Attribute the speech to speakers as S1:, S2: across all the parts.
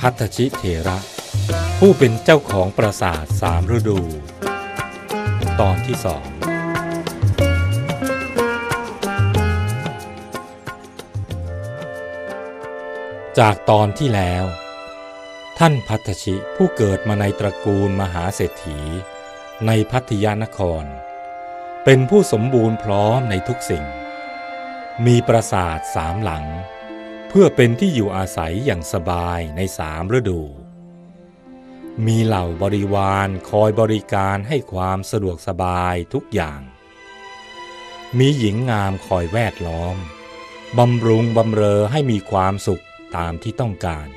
S1: พัทชิเถระ ผู้เป็นเจ้าของปราสาทสามฤดู ตอนที่สองจากตอนที่แล้ว ท่านพัทชิผู้เกิดมาในตระกูลมหาเศรษฐี ในพัทยานคร เป็นผู้สมบูรณ์พร้อมในทุกสิ่ง มีปราสาทสามหลัง เพื่อเป็นที่อยู่อาศัยอย่างสบายในสามฤดู มีเหล่าบริวารคอยบริการให้ความสะดวกสบายทุกอย่าง มีหญิงงามคอยแวดล้อม บำรุงบำเรอให้มีความสุขตามที่ต้องการ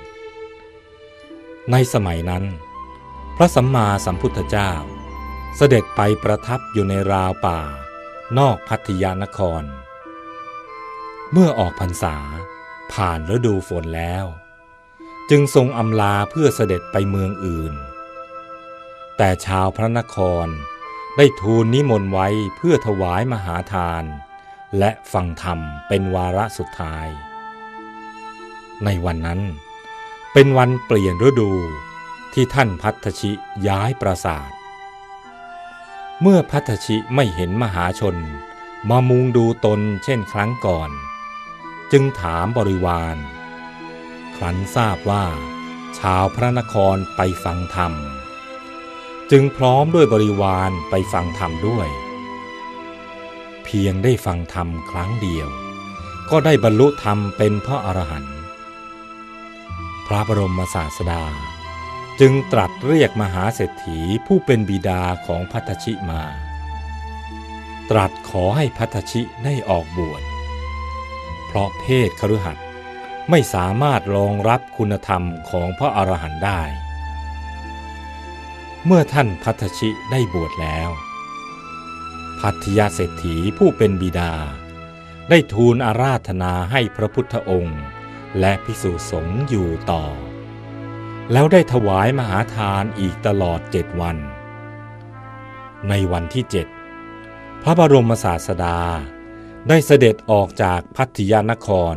S1: ในสมัยนั้น พระสัมมาสัมพุทธเจ้า เสด็จไปประทับอยู่ในราวป่า นอกพัทยานคร เมื่อออกพรรษา ผ่านฤดูฝนแล้ว จึงทรงอำลาเพื่อเสด็จไปเมืองอื่น แต่ชาวพระนครได้ทูลนิมนต์ไว้เพื่อถวายมหาทาน และฟังธรรมเป็นวาระสุดท้าย ในวันนั้น เป็นวันเปลี่ยนฤดูที่ท่านพัทชิย้ายปราสาท เมื่อพัทชิไม่เห็นมหาชน มามุงดูตนเช่นครั้งก่อน จึงถามบริวาร ครั้นทราบว่า ชาวพระนครไปฟังธรรม จึงพร้อมด้วยบริวารไปฟังธรรมด้วย เพียงได้ฟังธรรมครั้งเดียว ก็ได้บรรลุธรรมเป็นพระอรหันต์พระบรมศาสดา จึงตรัสเรียกมหาเศรษฐีผู้เป็นบิดาของพัทชิมา ตรัสขอให้พัทชิได้ออกบวช เพราะเพศคฤหัสถ์ไม่สามารถรองรับคุณธรรมของพระอรหันต์ได้ เมื่อท่านพัทชิได้บวชแล้ว พัทยาเศรษฐีผู้เป็นบิดา ได้ทูลอาราธนาให้พระพุทธองค์ และพิสุสงฆ์อยู่ต่อ แล้วได้ถวายมหาทานอีกตลอดเจ็ดวัน ในวันที่เจ็ดพระบรมศาสดา ได้เสด็จออกจากพัทยานคร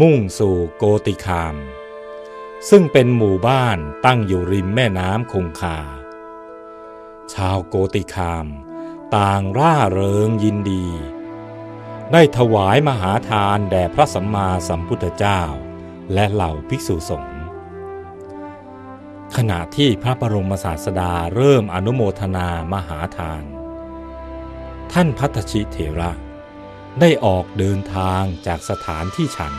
S1: มุ่งสู่โกติคาม ซึ่งเป็นหมู่บ้านตั้งอยู่ริมแม่น้ำคงคา ชาวโกติคาม ต่างร่าเริงยินดี ได้ถวายมหาทานแด่พระสัมมาสัมพุทธเจ้า และเหล่าภิกษุสงฆ์ขณะที่พระบรมศาสดาเริ่มอนุโมทนามหาทาน ท่านพัทชิเถระ ได้ออกเดินทางจากสถานที่ฉัน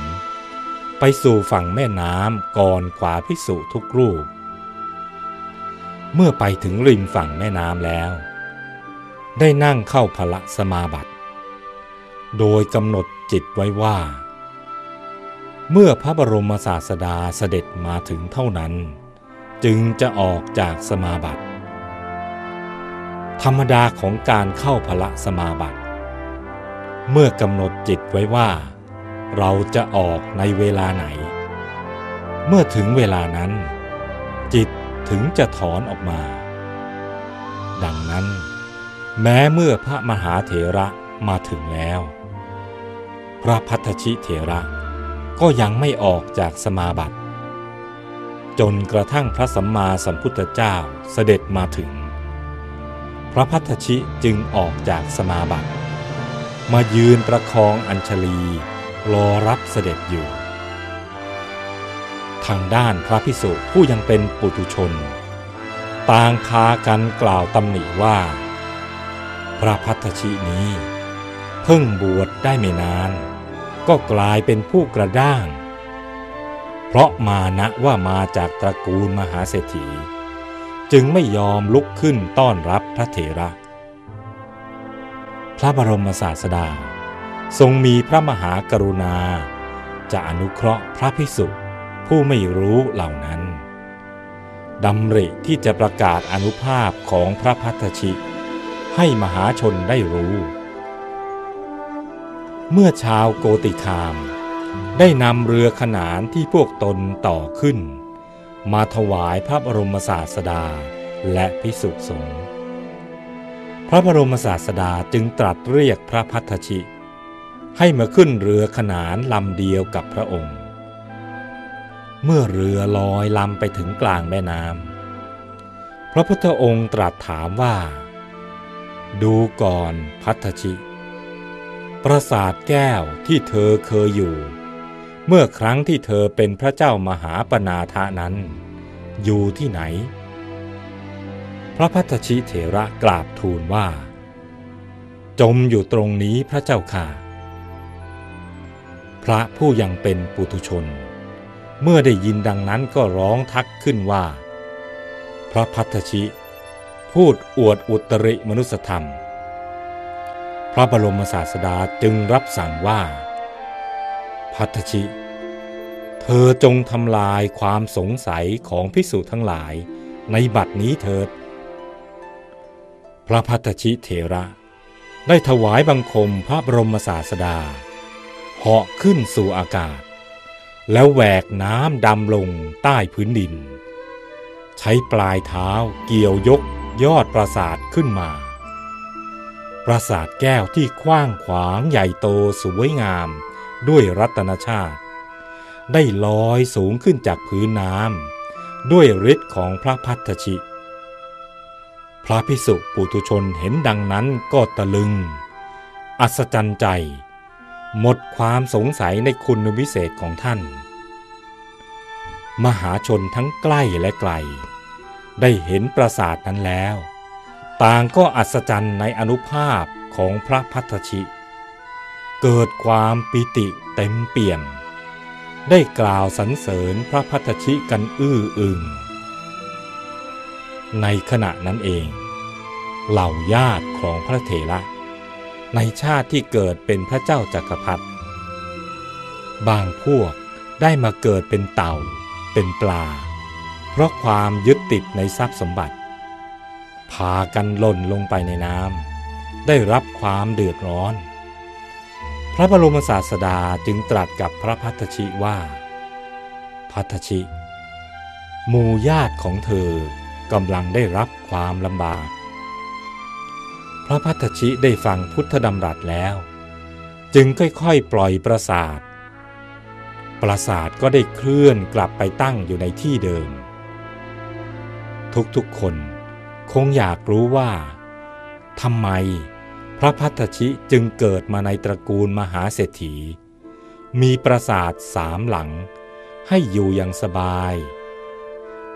S1: ไปสู่ฝั่งแม่น้ำก่อนขวาภิกษุทุกรูป เมื่อไปถึงริมฝั่งแม่น้ำแล้ว ได้นั่งเข้าพละสมาบัติ โดยกำหนดจิตไว้ว่า เมื่อพระบรมศาสดาเสด็จมาถึงเท่านั้น จึงจะออกจากสมาบัติ ธรรมดาของการเข้าพละสมาบัติ เมื่อกำหนดจิตไว้ว่า เราจะออกในเวลาไหน เมื่อถึงเวลานั้น จิตถึงจะถอนออกมา ดังนั้น แม้เมื่อพระมหาเถระมาถึงแล้ว พระพัทชิเถระก็ยังไม่ออกจากสมาบัติ จนกระทั่งพระสัมมาสัมพุทธเจ้าเสด็จมาถึง พระพัทชิจึงออกจากสมาบัติ มายืนประคองอัญชลีรอรับเสด็จอยู่ ทางด้านพระพิสุผู้ยังเป็นปุถุชน ต่างพากันกล่าวตำหนิว่า พระพัทชินี้ เพิ่งบวชได้ไม่นาน ก็กลายเป็นผู้กระด้าง เพราะมานะว่ามาจากตระกูลมหาเศรษฐี จึงไม่ยอมลุกขึ้นต้อนรับพระเถระ พระบรมศาสดา ทรงมีพระมหากรุณา จะอนุเคราะห์พระพิสุผู้ไม่รู้เหล่านั้นดำริที่จะประกาศอนุภาพของพระพัทชิ ให้มหาชนได้รู้ เมื่อชาวโกติคาม ได้นำเรือขนานที่พวกตนต่อขึ้น มาถวายพระบรมศาสดาและพิสุสงฆ์ ระบรมศาสดาจึงตรัสเรียกพระพัทชิ ให้มาขึ้นเรือขนานลำเดียวกับพระองค์ เมื่อเรือลอยลำไปถึงกลางแม่น้ำพระพุทธองค์ตรัสถามว่า ดูก่อนพัทชิ ปราสาทแก้วที่เธอเคยอยู่ เมื่อครั้งที่เธอเป็นพระเจ้ามหาปนาทะนั้น อยู่ที่ไหน พระพัทชิเถระกราบทูลว่า จมอยู่ตรงนี้พระเจ้าค่ะ พระผู้ยังเป็นปุถุชน เมื่อได้ยินดังนั้นก็ร้องทักขึ้นว่า พระพัทชิ พูดอวดอุตริมนุสธรรม พระบรมศาสดาจึงรับสั่งว่า พัทชิเธอจงทำลายความสงสัยของพิสุทั้งหลายในบัดนี้เถิด พระพัทชิเถระ ได้ถวายบังคมพระบรมศาสดาเหาะขึ้นสู่อากาศ แล้วแหวกน้ำดำลงใต้พื้นดิน ใช้ปลายเท้าเกี่ยวยกยอดปราสาทขึ้นมา ปราสาทแก้วที่กว้างขวางใหญ่โตสวยงามด้วยรัตนชาติ ได้ลอยสูงขึ้นจากพื้นน้ำด้วยฤทธิ์ของพระพัทธชิ พระพิสุปุตุชนเห็นดังนั้นก็ตะลึง อัศจรรย์ใจ หมดความสงสัยในคุณวิเศษของท่าน มหาชนทั้งใกล้และไกล ได้เห็นปราสาทนั้นแล้ว ต่างก็อัศจรรย์ในอนุภาพของพระพัทธชิ เกิดความปิติเต็มเปี่ยม ได้กล่าวสรรเสริญพระพัทธชิกันอื้ออึง ในขณะนั้นเอง เหล่าญาติของพระเถระ ในชาติที่เกิดเป็นพระเจ้าจักรพรรดิบางพวกได้มาเกิดเป็นเต่า เป็นปลา เพราะความยึดติดในทรัพย์สมบัติ พากันหล่นลงไปในน้ำได้รับความเดือดร้อน พระบรมศาสดาจึงตรัสกับพระพัทธชิว่า พัทธชิ หมู่ญาติของเธอ กำลังได้รับความลำบาก พระพัทธชิได้ฟังพุทธดำรัสแล้ว จึงค่อยๆปล่อยปราสาท ปราสาทก็ได้เคลื่อนกลับไปตั้งอยู่ในที่เดิม ทุกๆคนคงอยากรู้ว่าทำไมพระพัทธชิจึงเกิดมาในตระกูลมหาเศรษฐี มีปราสาทสามหลังให้อยู่อย่างสบาย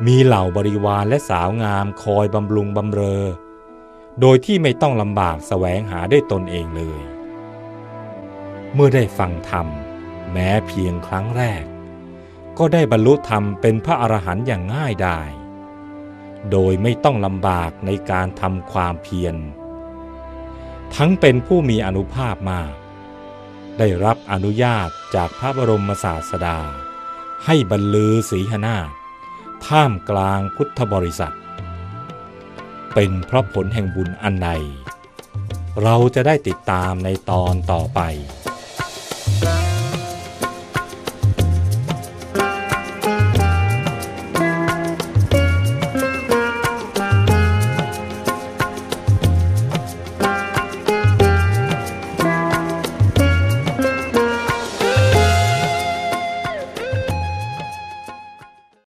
S1: มีเหล่าบริวารและสาวงามคอยบำรุงบำเรอ โดยที่ไม่ต้องลำบากแสวงหาได้ตนเองเลย เมื่อได้ฟังธรรม แม้เพียงครั้งแรก ก็ได้บรรลุธรรมเป็นพระอรหันต์อย่างง่ายดายโดยไม่ต้องลำบากในการทำความเพียร ทั้งเป็นผู้มีอนุภาพมาก ได้รับอนุญาตจากพระบรมศาสดา ให้บรรลือศีหนาถ ท่ามกลางพุทธบริษัท เป็นเพราะผลแห่งบุญอันใดเราจะได้ติดตามในตอนต่อไป